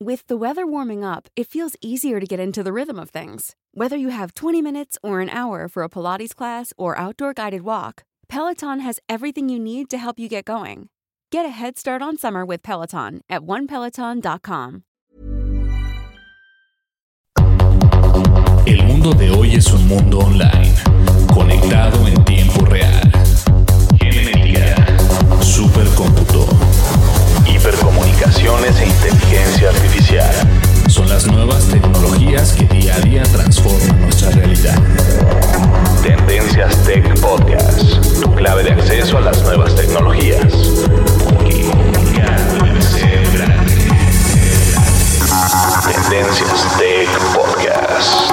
With the weather warming up, it feels easier to get into the rhythm of things. Whether you have 20 minutes or an hour for a Pilates class or outdoor guided walk, Peloton has everything you need to help you get going. Get a head start on summer with Peloton at onepeloton.com. El mundo de hoy es un mundo online, conectado en tiempo real. Genética, hipercomunicaciones e inteligencia artificial. Son las nuevas tecnologías que día a día transforman nuestra realidad. Tendencias Tech Podcast, tu clave de acceso a las nuevas tecnologías. Tendencias Tech Podcast.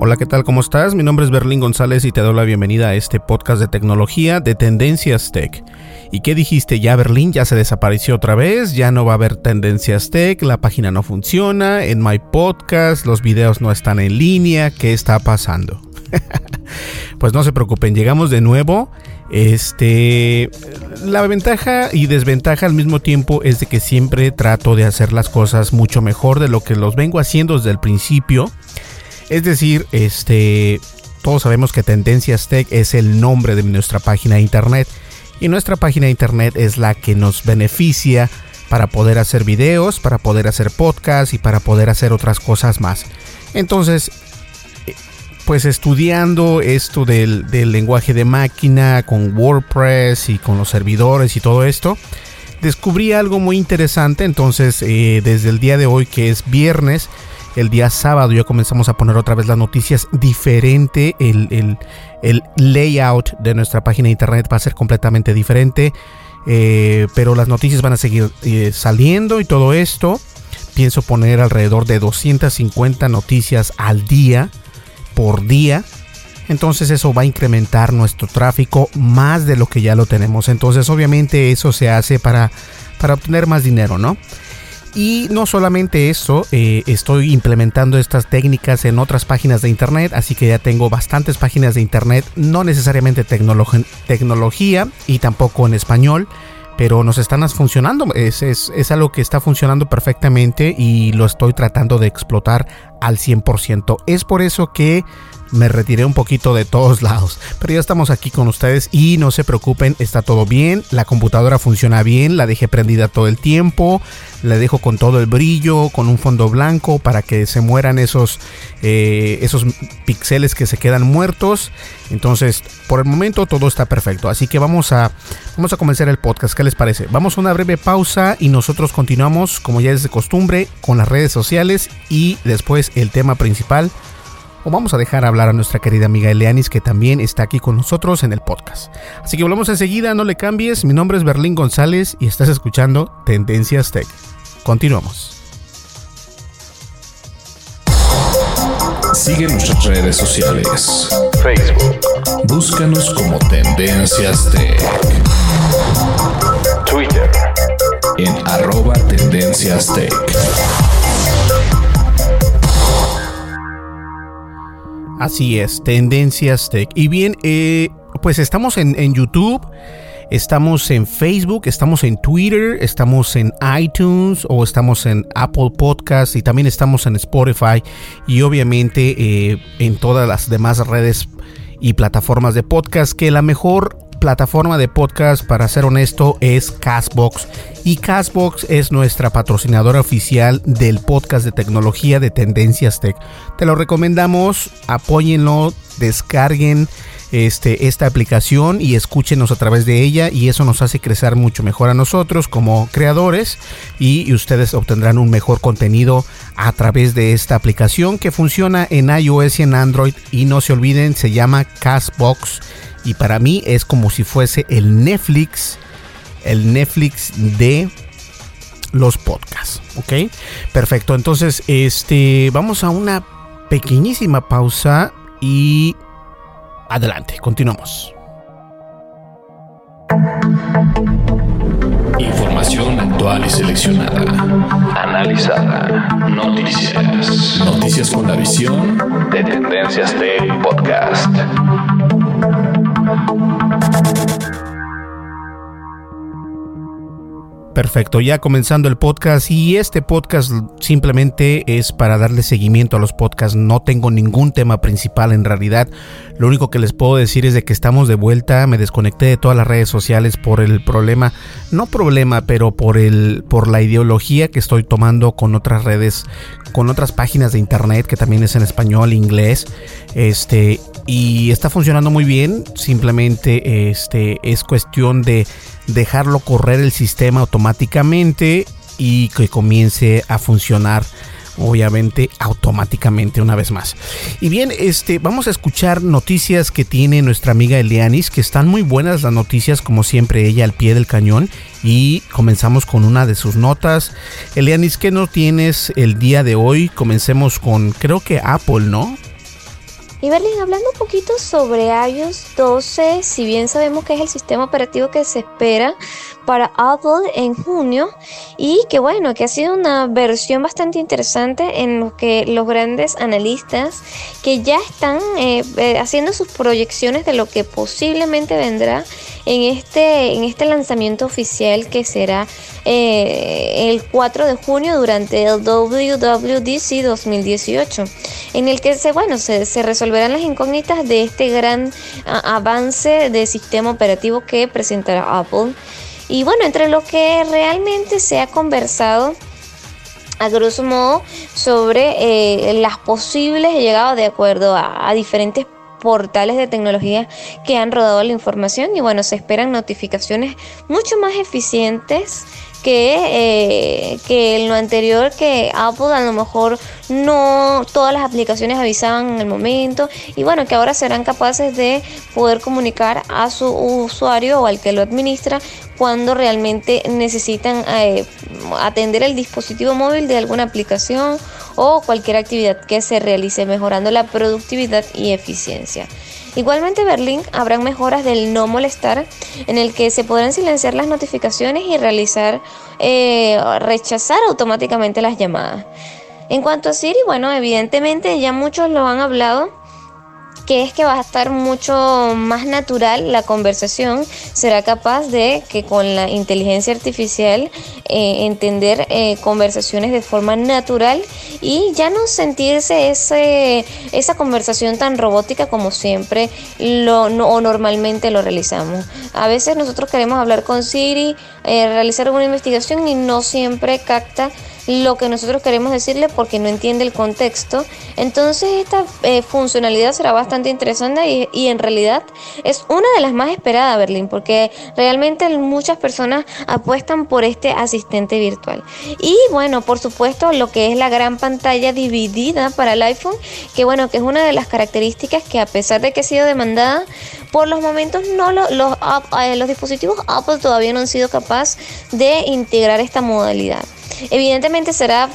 Hola, ¿qué tal? ¿Cómo estás? Mi nombre es Berlín González y te doy la bienvenida a este podcast de tecnología de Tendencias Tech. ¿Y qué dijiste? ¿Ya Berlín ya se desapareció otra vez? ¿Ya no va a haber Tendencias Tech? ¿La página no funciona? ¿En My Podcast los videos no están en línea? ¿Qué está pasando? pues no se preocupen, llegamos de nuevo. Este, la ventaja y desventaja al mismo tiempo es de que siempre trato de hacer las cosas mucho mejor de lo que los vengo haciendo desde el principio. Es decir, este, todos sabemos que Tendencias Tech es el nombre de nuestra página de internet y nuestra página de internet es la que nos beneficia para poder hacer videos, para poder hacer podcasts y para poder hacer otras cosas más. Entonces, pues estudiando esto del, del, lenguaje de máquina con WordPress y con los servidores y todo esto, descubrí algo muy interesante. Entonces, eh, desde el día de hoy, que es viernes, el día sábado ya comenzamos a poner otra vez las noticias diferente. El, el, el layout de nuestra página de internet va a ser completamente diferente. Eh, pero las noticias van a seguir eh, saliendo y todo esto. Pienso poner alrededor de 250 noticias al día por día. Entonces eso va a incrementar nuestro tráfico más de lo que ya lo tenemos. Entonces obviamente eso se hace para, para obtener más dinero, ¿no? Y no solamente eso, eh, estoy implementando estas técnicas en otras páginas de internet, así que ya tengo bastantes páginas de internet, no necesariamente tecnología y tampoco en español, pero nos están funcionando, es, es, es, algo que está funcionando perfectamente y lo estoy tratando de explotar al 100%. Es por eso que me retiré un poquito de todos lados. Pero ya estamos aquí con ustedes y no se preocupen, está todo bien. La computadora funciona bien, la dejé prendida todo el tiempo. La dejo con todo el brillo, con un fondo blanco para que se mueran esos, eh, esos píxeles que se quedan muertos. Entonces, por el momento todo está perfecto. Así que vamos a, vamos a comenzar el podcast. ¿Qué les parece? Vamos a una breve pausa y nosotros continuamos, como ya es de costumbre, con las redes sociales y después el tema principal o vamos a dejar hablar a nuestra querida amiga Eleanis que también está aquí con nosotros en el podcast. Así que volvemos enseguida, no le cambies, mi nombre es Berlín González y estás escuchando Tendencias Tech. Continuamos. Sigue nuestras redes sociales. Facebook. Búscanos como Tendencias Tech. Twitter. En arroba Tendencias Tech. Así es, Tendencias Tech. Y bien, eh, pues estamos en, YouTube, estamos en Facebook, estamos en Twitter, estamos en iTunes o estamos en Apple Podcast y también estamos en Spotify y obviamente eh, en todas las demás redes y plataformas de podcast, que la mejor plataforma de podcast, para ser honesto, es Castbox. Y Castbox es nuestra patrocinadora oficial del podcast de tecnología de Tendencias Tech. Te lo recomendamos, apóyenlo, descarguen este, esta aplicación y escúchenos a través de ella y eso nos hace crecer mucho mejor a nosotros como creadores y, ustedes obtendrán un mejor contenido a través de esta aplicación que funciona en iOS y en Android y no se olviden se llama Castbox y para mí es como si fuese el Netflix el Netflix de los podcasts, ¿ok? Perfecto, entonces este vamos a una pequeñísima pausa y Adelante, continuamos. Información actual y seleccionada. Analizada. Noticias. Noticias con la visión de Tendencias de Podcast. Thank you. Perfecto, ya comenzando el podcast y este podcast simplemente es para darle seguimiento a los podcasts. No tengo ningún tema principal en realidad. Lo único que les puedo decir es de que estamos de vuelta. Me desconecté de todas las redes sociales por el problema, no problema, pero por el por la ideología que estoy tomando con otras redes, con otras páginas de internet que también es en español, inglés, este y está funcionando muy bien. Simplemente este es cuestión de dejarlo correr el sistema automáticamente y que comience a funcionar obviamente automáticamente una vez más. Y bien, este vamos a escuchar noticias que tiene nuestra amiga Elianis, que están muy buenas las noticias como siempre ella al pie del cañón y comenzamos con una de sus notas. Elianis, ¿qué no tienes el día de hoy? Comencemos con creo que Apple, ¿no? Y Berlín, hablando un poquito sobre iOS 12, si bien sabemos que es el sistema operativo que se espera para Apple en junio y que bueno, que ha sido una versión bastante interesante en lo que los grandes analistas que ya están eh, eh, haciendo sus proyecciones de lo que posiblemente vendrá en este, en este lanzamiento oficial que será eh, el 4 de junio durante el WWDC 2018, en el que se, bueno, se, resolverán las incógnitas de este gran avance de sistema operativo que presentará Apple. Y bueno, entre lo que realmente se ha conversado a grosso modo sobre eh, las posibles llegadas de acuerdo a, a diferentes portales de tecnología que han rodado la información y bueno, se esperan notificaciones mucho más eficientes que, eh, que en lo anterior que Apple a lo mejor no todas las aplicaciones avisaban en el momento y bueno que ahora serán capaces de poder comunicar a su usuario o al que lo administra cuando realmente necesitan eh, atender el dispositivo móvil de alguna aplicación o cualquier actividad que se realice mejorando la productividad y eficiencia. Igualmente Berlín habrán mejoras del no molestar en el que se podrán silenciar las notificaciones y realizar eh, rechazar automáticamente las llamadas. En cuanto a Siri, bueno, evidentemente ya muchos lo han hablado que es que va a estar mucho más natural la conversación, será capaz de que con la inteligencia artificial eh, entender eh, conversaciones de forma natural y ya no sentirse ese, esa conversación tan robótica como siempre lo, o normalmente lo realizamos. A veces nosotros queremos hablar con Siri, eh, realizar alguna investigación y no siempre capta lo que nosotros queremos decirle porque no entiende el contexto. Entonces esta eh, funcionalidad será bastante interesante y, en realidad es una de las más esperadas, Berlín, porque realmente muchas personas apuestan por este asistente virtual. Y bueno, por supuesto, lo que es la gran pantalla dividida para el iPhone, que bueno, que es una de las características que a pesar de que ha sido demandada, por los momentos no los, eh, los dispositivos Apple todavía no han sido capaces de integrar esta modalidad. Evidentemente será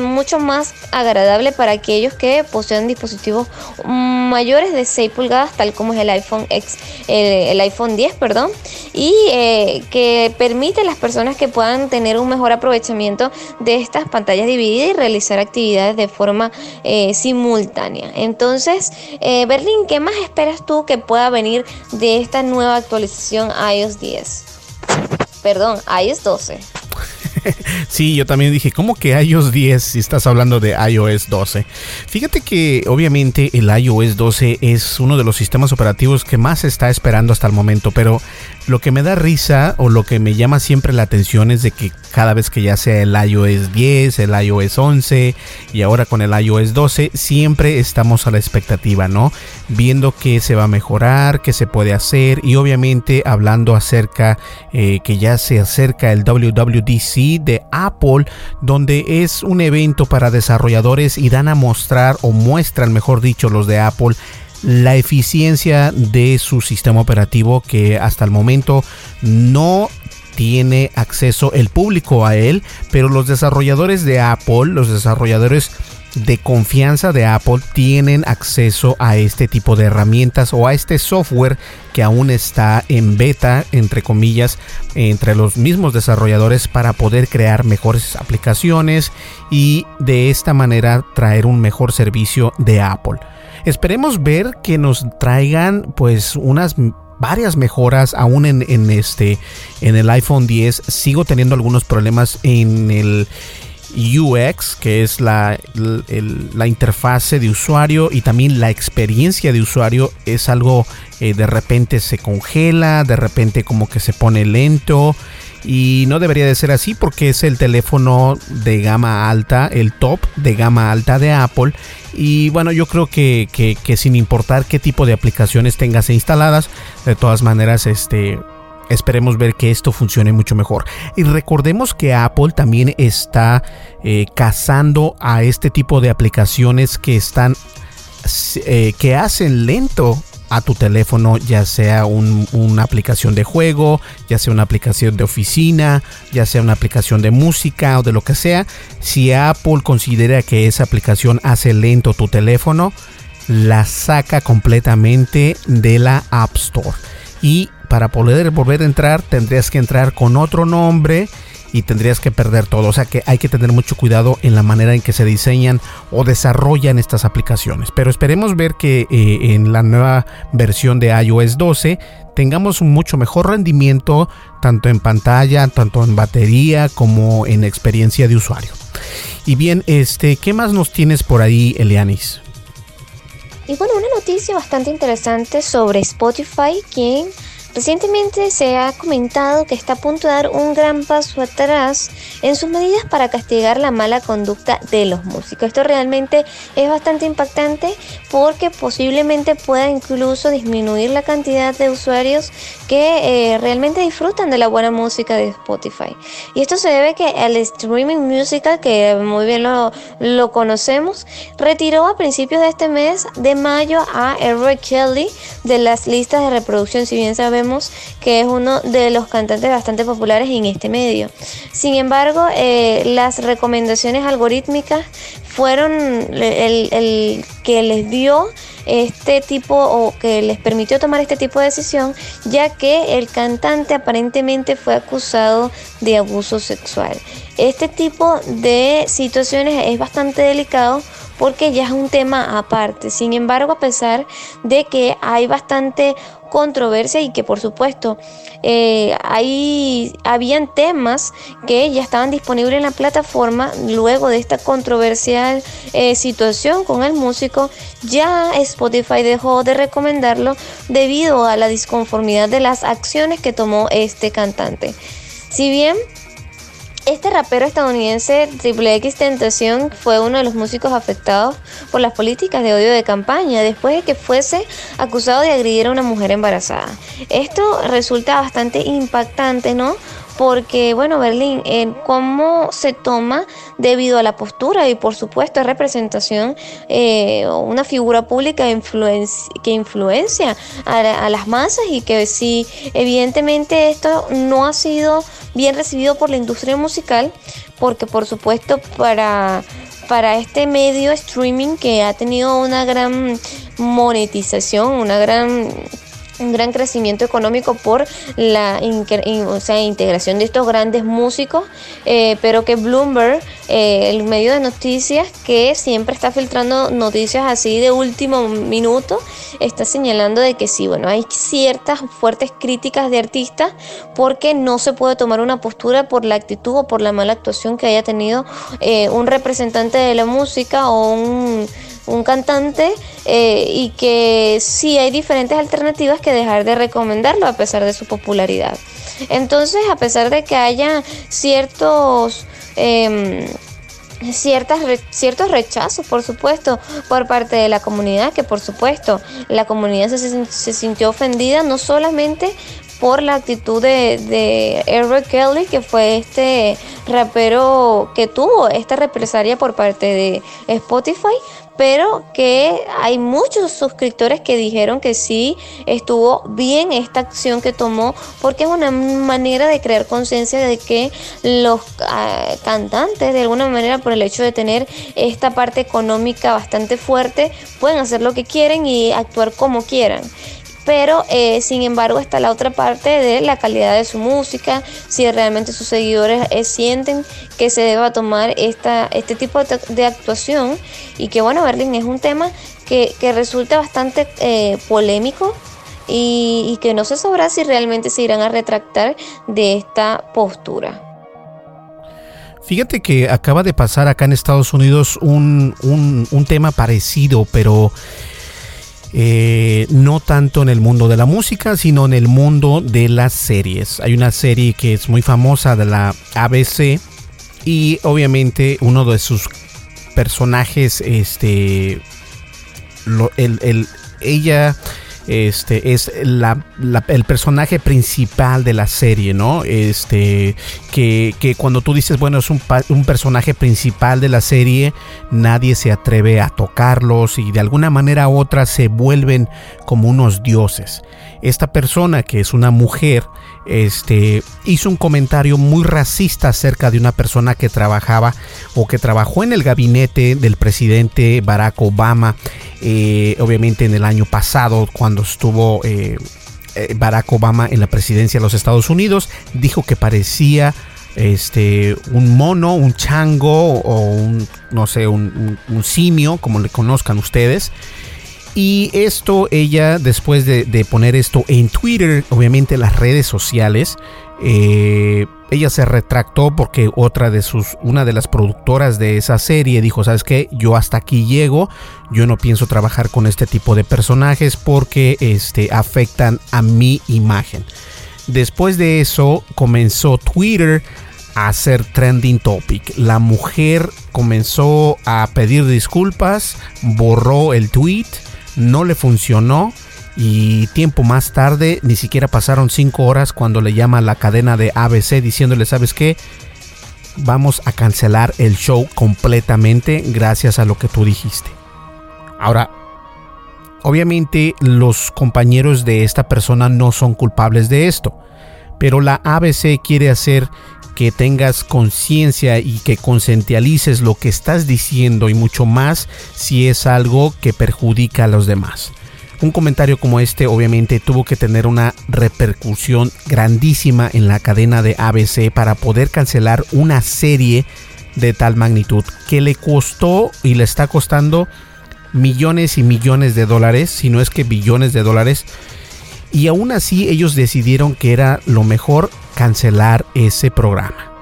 mucho más agradable para aquellos que poseen dispositivos mayores de 6 pulgadas, tal como es el iPhone X, el, iPhone 10, perdón, y eh, que permite a las personas que puedan tener un mejor aprovechamiento de estas pantallas divididas y realizar actividades de forma eh, simultánea. Entonces, eh, Berlín, ¿qué más esperas tú que pueda venir de esta nueva actualización iOS 10? Perdón, iOS 12. sí, yo también dije, ¿cómo que iOS 10 si estás hablando de iOS 12? Fíjate que obviamente el iOS 12 es uno de los sistemas operativos que más se está esperando hasta el momento, pero lo que me da risa o lo que me llama siempre la atención es de que cada vez que ya sea el iOS 10, el iOS 11 y ahora con el iOS 12, siempre estamos a la expectativa, ¿no? Viendo qué se va a mejorar, qué se puede hacer y obviamente hablando acerca eh, que ya se acerca el WWDC de Apple, donde es un evento para desarrolladores y dan a mostrar o muestran, mejor dicho, los de Apple la eficiencia de su sistema operativo que hasta el momento no tiene acceso el público a él, pero los desarrolladores de Apple, los desarrolladores de confianza de Apple tienen acceso a este tipo de herramientas o a este software que aún está en beta, entre comillas, entre los mismos desarrolladores para poder crear mejores aplicaciones y de esta manera traer un mejor servicio de Apple. Esperemos ver que nos traigan pues unas varias mejoras aún en, en, este en el iPhone 10 sigo teniendo algunos problemas en el UX que es la, la interfase de usuario y también la experiencia de usuario. Es algo eh, de repente se congela de repente como que se pone lento y no debería de ser así porque es el teléfono de gama alta, el top de gama alta de Apple. Y bueno, yo creo que, sin importar qué tipo de aplicaciones tengas instaladas, de todas maneras, este, esperemos ver que esto funcione mucho mejor. Y recordemos que Apple también está eh, cazando a este tipo de aplicaciones que están eh, que hacen lento a tu teléfono, ya sea una aplicación de juego, ya sea una aplicación de oficina, ya sea una aplicación de música o de lo que sea. Si Apple considera que esa aplicación hace lento tu teléfono, la saca completamente de la App Store. Y para poder volver a entrar, tendrías que entrar con otro nombre y tendrías que perder todo. O sea que hay que tener mucho cuidado en la manera en que se diseñan o desarrollan estas aplicaciones. Pero esperemos ver que eh, en la nueva versión de iOS 12 tengamos un mucho mejor rendimiento tanto en pantalla, tanto en batería como en experiencia de usuario. Y bien, este, ¿qué más nos tienes por ahí, Elianis? Y bueno, una noticia bastante interesante sobre Spotify, quien Recientemente se ha comentado que está a punto de dar un gran paso atrás en sus medidas para castigar la mala conducta de los músicos. Esto realmente es bastante impactante porque posiblemente pueda incluso disminuir la cantidad de usuarios que eh, realmente disfrutan de la buena música de Spotify. Y esto se debe que el streaming musical, que muy bien lo, conocemos, retiró a principios de este mes de mayo a R. Kelly de las listas de reproducción, si bien sabemos que es uno de los cantantes bastante populares en este medio. Sin embargo, eh, las recomendaciones algorítmicas fueron el, que les dio este tipo o que les permitió tomar este tipo de decisión, ya que el cantante aparentemente fue acusado de abuso sexual. Este tipo de situaciones es bastante delicado porque ya es un tema aparte. Sin embargo, a pesar de que hay bastante controversia y que por supuesto eh, ahí habían temas que ya estaban disponibles en la plataforma luego de esta controversial eh, situación con el músico. Ya Spotify dejó de recomendarlo debido a la disconformidad de las acciones que tomó este cantante. Si bien este rapero estadounidense Triple X Tentación fue uno de los músicos afectados por las políticas de odio de campaña después de que fuese acusado de agredir a una mujer embarazada. Esto resulta bastante impactante, ¿no? porque, bueno, Berlín, eh, cómo se toma debido a la postura y, por supuesto, representación, eh, una figura pública que influencia a, las masas y que si evidentemente esto no ha sido bien recibido por la industria musical, porque, por supuesto, para para este medio streaming que ha tenido una gran monetización, una gran un gran crecimiento económico por la o sea, integración de estos grandes músicos, eh, pero que Bloomberg, eh, el medio de noticias que siempre está filtrando noticias así de último minuto, está señalando de que sí, bueno, hay ciertas fuertes críticas de artistas porque no se puede tomar una postura por la actitud o por la mala actuación que haya tenido eh, un representante de la música o un un cantante eh, y que sí hay diferentes alternativas que dejar de recomendarlo a pesar de su popularidad. Entonces, a pesar de que haya ciertos... Em, ciertas ciertos rechazos, por supuesto, por parte de la comunidad, que por supuesto la comunidad se, se sintió ofendida no solamente por la actitud de, de Eric Kelly, que fue este rapero que tuvo esta represalia por parte de Spotify, pero que hay muchos suscriptores que dijeron que sí estuvo bien esta acción que tomó porque es una manera de crear conciencia de que los ah, cantantes de alguna manera por el hecho de tener esta parte económica bastante fuerte pueden hacer lo que quieren y actuar como quieran pero eh, sin embargo está la otra parte de la calidad de su música, si realmente sus seguidores eh, sienten que se deba tomar esta, este tipo de, actuación y que bueno, Berlín es un tema que, resulta bastante eh, polémico y, que no se sabrá si realmente se irán a retractar de esta postura. Fíjate que acaba de pasar acá en Estados Unidos un, un tema parecido, pero eh, no tanto en el mundo de la música, sino en el mundo de las series. Hay una serie que es muy famosa de la ABC y obviamente uno de sus personajes, este, el, ella este es el personaje principal de la serie, ¿no? Este, que, cuando tú dices, bueno, es un, un, personaje principal de la serie, nadie se atreve a tocarlos y de alguna manera u otra se vuelven como unos dioses. Esta persona, que es una mujer, este, hizo un comentario muy racista acerca de una persona que trabajaba o que trabajó en el gabinete del presidente Barack Obama, eh, obviamente en el año pasado, cuando estuvo eh, eh, Barack Obama en la presidencia de los Estados Unidos, dijo que parecía este un mono, un chango o un no sé, un simio, como le conozcan ustedes. Y esto, ella, después de, poner esto en Twitter, obviamente las redes sociales, ella se retractó porque otra de sus, una de las productoras de esa serie dijo, ¿sabes qué? Yo hasta aquí llego, yo no pienso trabajar con este tipo de personajes porque este, afectan a mi imagen. Después de eso comenzó Twitter a hacer trending topic. La mujer comenzó a pedir disculpas, borró el tweet no le funcionó y tiempo más tarde, ni siquiera pasaron 5 horas cuando le llama la cadena de ABC diciéndole, ¿sabes qué? Vamos a cancelar el show completamente gracias a lo que tú dijiste. Ahora, obviamente los compañeros de esta persona no son culpables de esto, pero la ABC quiere hacer que tengas conciencia y que conscientialices lo que estás diciendo y mucho más si es algo que perjudica a los demás. Un comentario como este obviamente tuvo que tener una repercusión grandísima en la cadena de ABC para poder cancelar una serie de tal magnitud que le costó y le está costando millones y millones de dólares, si no es que billones de dólares. Y aún así ellos decidieron que era lo mejor cancelar ese programa.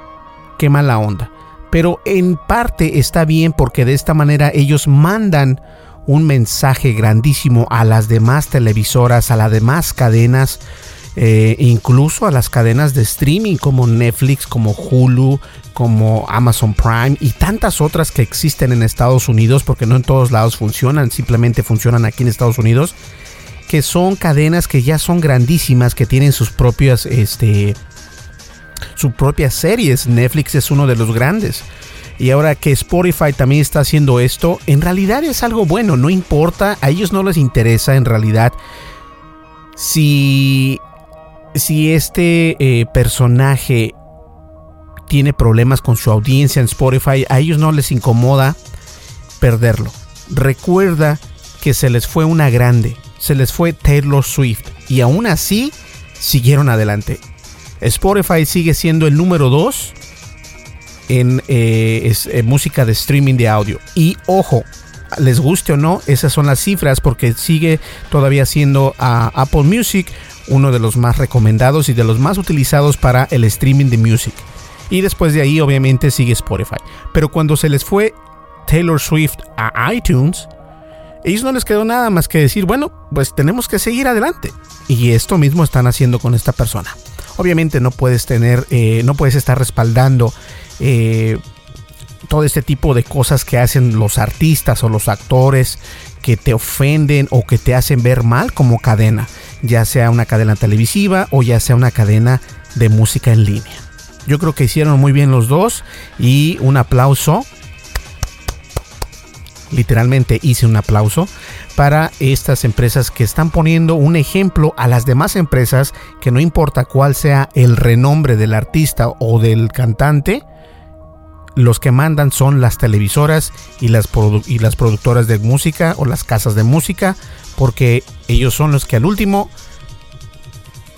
Qué mala onda. Pero en parte está bien porque de esta manera ellos mandan un mensaje grandísimo a las demás televisoras, a las demás cadenas, eh, incluso a las cadenas de streaming como Netflix, como Hulu, como Amazon Prime y tantas otras que existen en Estados Unidos, porque no en todos lados funcionan, simplemente funcionan aquí en Estados Unidos, que son cadenas que ya son grandísimas, que tienen sus propias este, sus propias series. Netflix es uno de los grandes. Y ahora que Spotify también está haciendo esto, en realidad es algo bueno, no importa, a ellos no les interesa en realidad si, si este eh, personaje tiene problemas con su audiencia en Spotify, a ellos no les incomoda perderlo. Recuerda que se les fue una grande, se les fue Taylor Swift y aún así siguieron adelante. Spotify sigue siendo el número 2 en, eh, en música de streaming de audio. Y ojo, les guste o no, esas son las cifras porque sigue todavía siendo a Apple Music uno de los más recomendados y de los más utilizados para el streaming de music. Y después de ahí obviamente sigue Spotify. Pero cuando se les fue Taylor Swift a iTunes, ellos no les quedó nada más que decir, bueno, pues tenemos que seguir adelante. Y esto mismo están haciendo con esta persona. Obviamente no puedes tener, eh, no puedes estar respaldando eh, todo este tipo de cosas que hacen los artistas o los actores que te ofenden o que te hacen ver mal como cadena, ya sea una cadena televisiva o ya sea una cadena de música en línea. Yo creo que hicieron muy bien los dos y un aplauso. Literalmente hice un aplauso para estas empresas que están poniendo un ejemplo a las demás empresas que no importa cuál sea el renombre del artista o del cantante, los que mandan son las televisoras y las, y las productoras de música o las casas de música, porque ellos son los que al último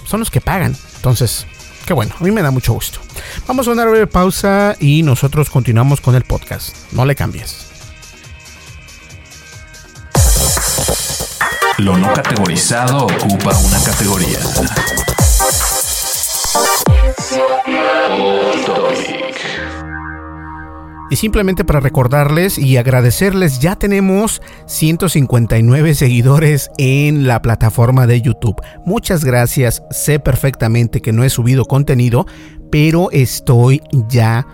son los que pagan. Entonces, qué bueno, a mí me da mucho gusto. Vamos a una breve pausa y nosotros continuamos con el podcast. No le cambies. Lo no categorizado ocupa una categoría. Y simplemente para recordarles y agradecerles, ya tenemos 159 seguidores en la plataforma de YouTube. Muchas gracias, sé perfectamente que no he subido contenido, pero estoy ya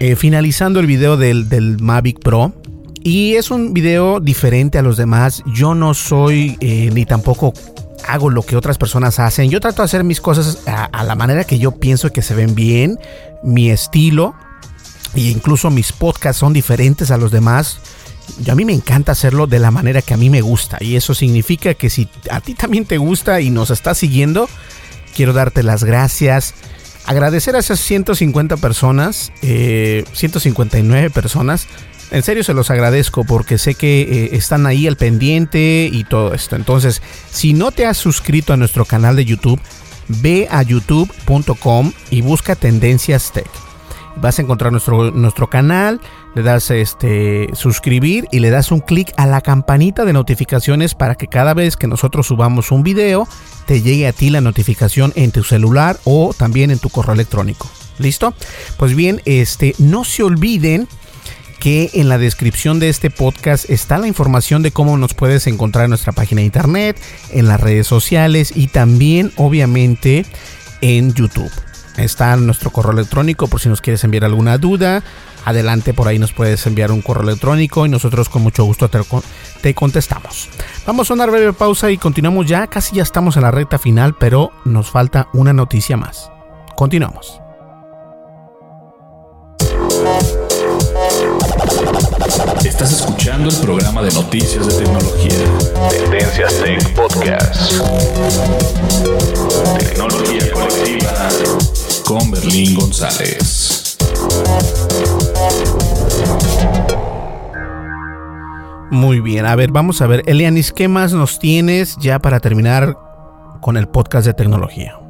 eh, finalizando el video del, Mavic Pro. Y es un video diferente a los demás. Yo no soy eh, ni tampoco hago lo que otras personas hacen. Yo trato de hacer mis cosas a la manera que yo pienso que se ven bien, mi estilo y incluso mis podcasts son diferentes a los demás. a mí me encanta hacerlo de la manera que a mí me gusta y eso significa que si a ti también te gusta y nos estás siguiendo, quiero darte las gracias. Agradecer a esas 150 personas, 159 eh, personas. En serio se los agradezco porque sé que eh, están ahí al pendiente y todo esto. Entonces, si no te has suscrito a nuestro canal de YouTube, ve a youtube.com y busca Tendencias Tech vas a encontrar nuestro, nuestro canal, le das este suscribir y le das un clic a la campanita de notificaciones para que cada vez que nosotros subamos un video te llegue a ti la notificación en tu celular o también en tu correo electrónico. ¿Listo? Pues bien, este no se olviden que en la descripción de este podcast está la información de cómo nos puedes encontrar en nuestra página de internet, en las redes sociales y también obviamente en YouTube. Está nuestro correo electrónico por si nos quieres enviar alguna duda. Adelante por ahí nos puedes enviar un correo electrónico y nosotros con mucho gusto te, contestamos. Vamos a una breve pausa y continuamos ya. Casi ya estamos en la recta final, pero nos falta una noticia más. Continuamos. Estás escuchando el programa de noticias de tecnología. Tendencias Tech Podcast. Tecnología colectiva con Berlín González. Muy bien, a ver, vamos a ver. Elianis, ¿qué más nos tienes ya para terminar con el podcast de tecnología?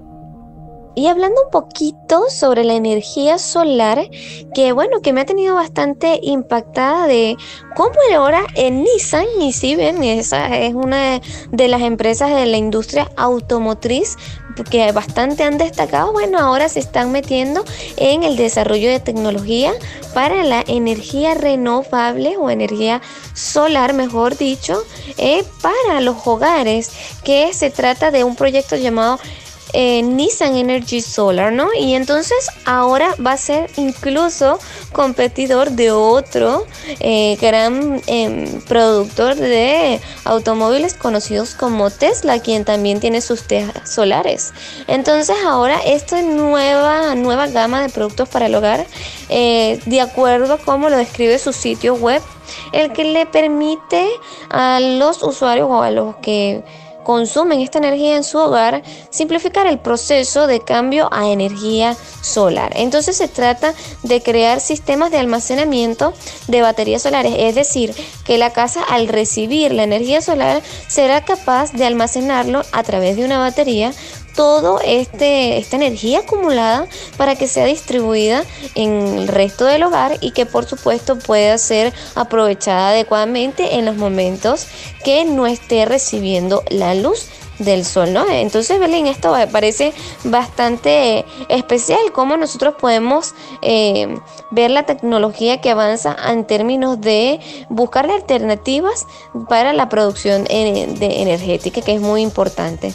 Y hablando un poquito sobre la energía solar, que bueno, que me ha tenido bastante impactada de cómo ahora en Nissan y si ven, esa es una de las empresas de la industria automotriz que bastante han destacado, bueno, ahora se están metiendo en el desarrollo de tecnología para la energía renovable o energía solar, mejor dicho, eh, para los hogares, que se trata de un proyecto llamado eh, Nissan Energy Solar, ¿no? Y entonces ahora va a ser incluso competidor de otro eh, gran em, productor de automóviles conocidos como Tesla, quien también tiene sus tejas solares. Entonces ahora esta nueva, nueva gama de productos para el hogar, eh, de acuerdo a cómo lo describe su sitio web, el que le permite a los usuarios o a los que consumen esta energía en su hogar, simplificar el proceso de cambio a energía solar. Entonces se trata de crear sistemas de almacenamiento de baterías solares, es decir, que la casa al recibir la energía solar será capaz de almacenarlo a través de una batería todo este, esta energía acumulada para que sea distribuida en el resto del hogar y que por supuesto pueda ser aprovechada adecuadamente en los momentos que no esté recibiendo la luz del sol, ¿no? Entonces, Belén, esto me parece bastante especial, cómo nosotros podemos eh, ver la tecnología que avanza en términos de buscar alternativas para la producción de energética, que es muy importante.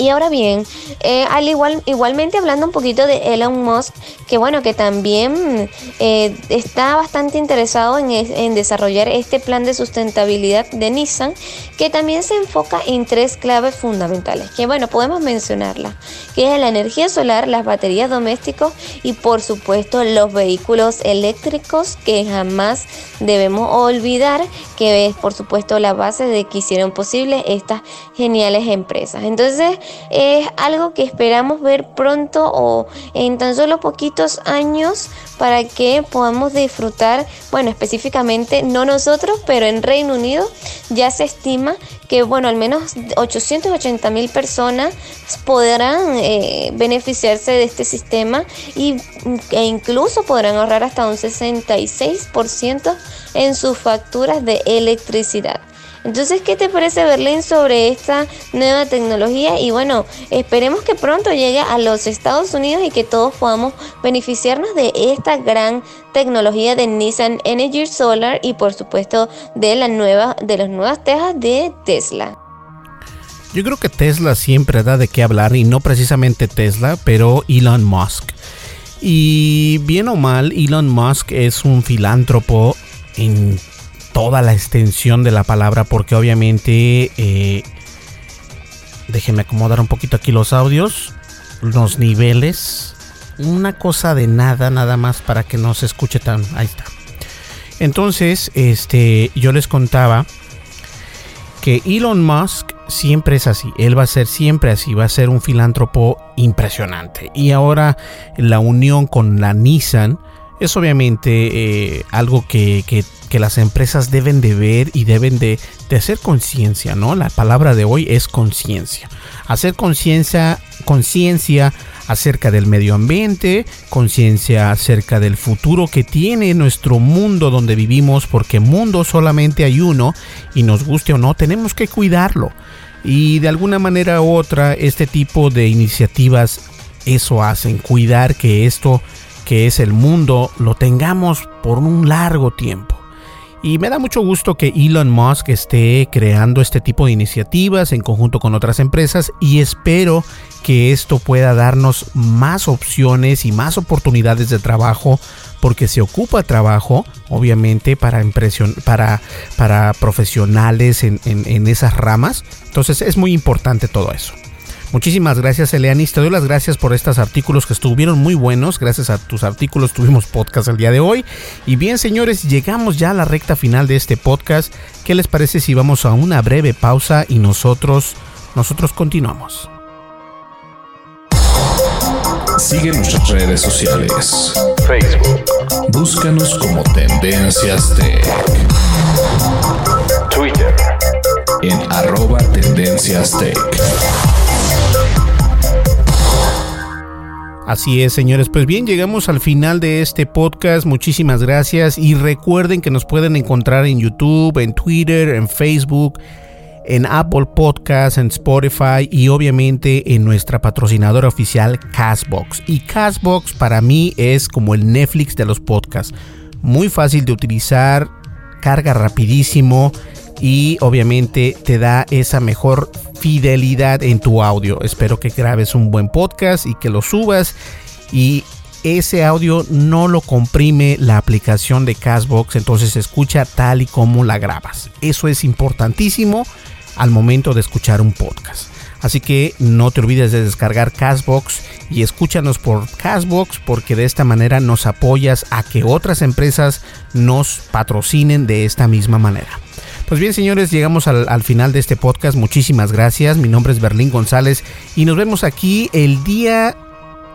Y ahora bien, eh, al igual, igualmente hablando un poquito de Elon Musk, que bueno, que también eh, está bastante interesado en, en, desarrollar este plan de sustentabilidad de Nissan, que también se enfoca en tres claves fundamentales, que bueno, podemos mencionarla, que es la energía solar, las baterías domésticos y por supuesto los vehículos eléctricos que jamás debemos olvidar, que es por supuesto la base de que hicieron posible estas geniales empresas. Entonces, es algo que esperamos ver pronto o en tan solo poquitos años para que podamos disfrutar, bueno, específicamente no nosotros, pero en Reino Unido ya se estima que, bueno, al menos 880 mil personas podrán eh, beneficiarse de este sistema y, e incluso podrán ahorrar hasta un 66% en sus facturas de electricidad. Entonces, ¿qué te parece Berlín sobre esta nueva tecnología? Y bueno, esperemos que pronto llegue a los Estados Unidos y que todos podamos beneficiarnos de esta gran tecnología de Nissan Energy Solar y por supuesto de la nueva de las nuevas tejas de Tesla. Yo creo que Tesla siempre da de qué hablar y no precisamente Tesla, pero Elon Musk. Y bien o mal, Elon Musk es un filántropo en toda la extensión de la palabra porque obviamente eh, déjenme acomodar un poquito aquí los audios los niveles una cosa de nada nada más para que no se escuche tan ahí está entonces este yo les contaba que Elon Musk siempre es así, él va a ser siempre así, va a ser un filántropo impresionante. Y ahora la unión con la Nissan es obviamente eh, algo que, que las empresas deben de ver y deben de, hacer conciencia, ¿no? La palabra de hoy es conciencia. Hacer conciencia, conciencia acerca del medio ambiente, conciencia acerca del futuro que tiene nuestro mundo donde vivimos, porque mundo solamente hay uno y nos guste o no, tenemos que cuidarlo. Y de alguna manera u otra, este tipo de iniciativas eso hacen, cuidar que esto que es el mundo lo tengamos por un largo tiempo. Y me da mucho gusto que Elon Musk esté creando este tipo de iniciativas en conjunto con otras empresas y espero que esto pueda darnos más opciones y más oportunidades de trabajo porque se ocupa trabajo obviamente para, para, para profesionales en, en esas ramas. Entonces es muy importante todo eso. Muchísimas gracias, Eleanis. Te doy las gracias por estos artículos que estuvieron muy buenos. Gracias a tus artículos tuvimos podcast el día de hoy. Y bien, señores, llegamos ya a la recta final de este podcast. ¿Qué les parece si vamos a una breve pausa y nosotros, nosotros continuamos? Sigue nuestras redes sociales. Facebook. Búscanos como Tendencias Tech. Twitter. En arroba Tendencias Tech. Así es, señores. Pues bien, llegamos al final de este podcast. Muchísimas gracias y recuerden que nos pueden encontrar en YouTube, en Twitter, en Facebook, en Apple Podcasts, en Spotify y obviamente en nuestra patrocinadora oficial Castbox. Y Castbox para mí es como el Netflix de los podcasts. Muy fácil de utilizar, carga rapidísimo y obviamente te da esa mejor fidelidad en tu audio. Espero que grabes un buen podcast y que lo subas y ese audio no lo comprime la aplicación de Castbox, entonces escucha tal y como la grabas. Eso es importantísimo al momento de escuchar un podcast. Así que no te olvides de descargar Castbox y escúchanos por Castbox porque de esta manera nos apoyas a que otras empresas nos patrocinen de esta misma manera. Pues bien, señores, llegamos al, al, final de este podcast. Muchísimas gracias. Mi nombre es Berlín González y nos vemos aquí el día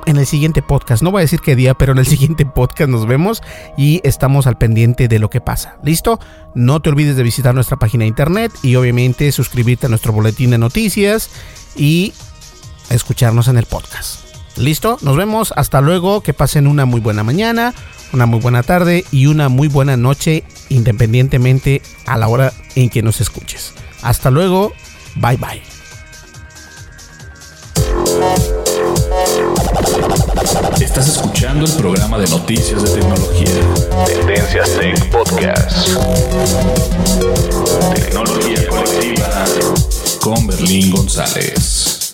en el siguiente podcast. No voy a decir qué día, pero en el siguiente podcast nos vemos y estamos al pendiente de lo que pasa. ¿Listo? No te olvides de visitar nuestra página de internet y obviamente suscribirte a nuestro boletín de noticias y escucharnos en el podcast. ¿Listo? Nos vemos. Hasta luego. Que pasen una muy buena mañana, una muy buena tarde y una muy buena noche independientemente a la hora en que nos escuches. Hasta luego. Bye bye. Estás escuchando el programa de noticias de tecnología. Tendencias Tech Podcast. Tecnología colectiva con Berlín González.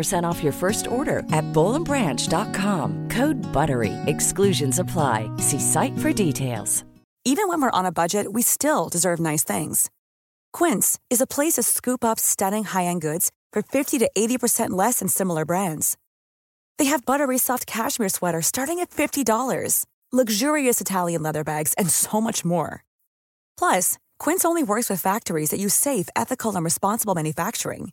15% off your first order at bowlandbranch.com. Code BUTTERY. Exclusions apply. See site for details. Even when we're on a budget, we still deserve nice things. Quince is a place to scoop up stunning high-end goods for 50 to 80% less than similar brands. They have buttery soft cashmere sweaters starting at $50, luxurious Italian leather bags, and so much more. Plus, Quince only works with factories that use safe, ethical, and responsible manufacturing.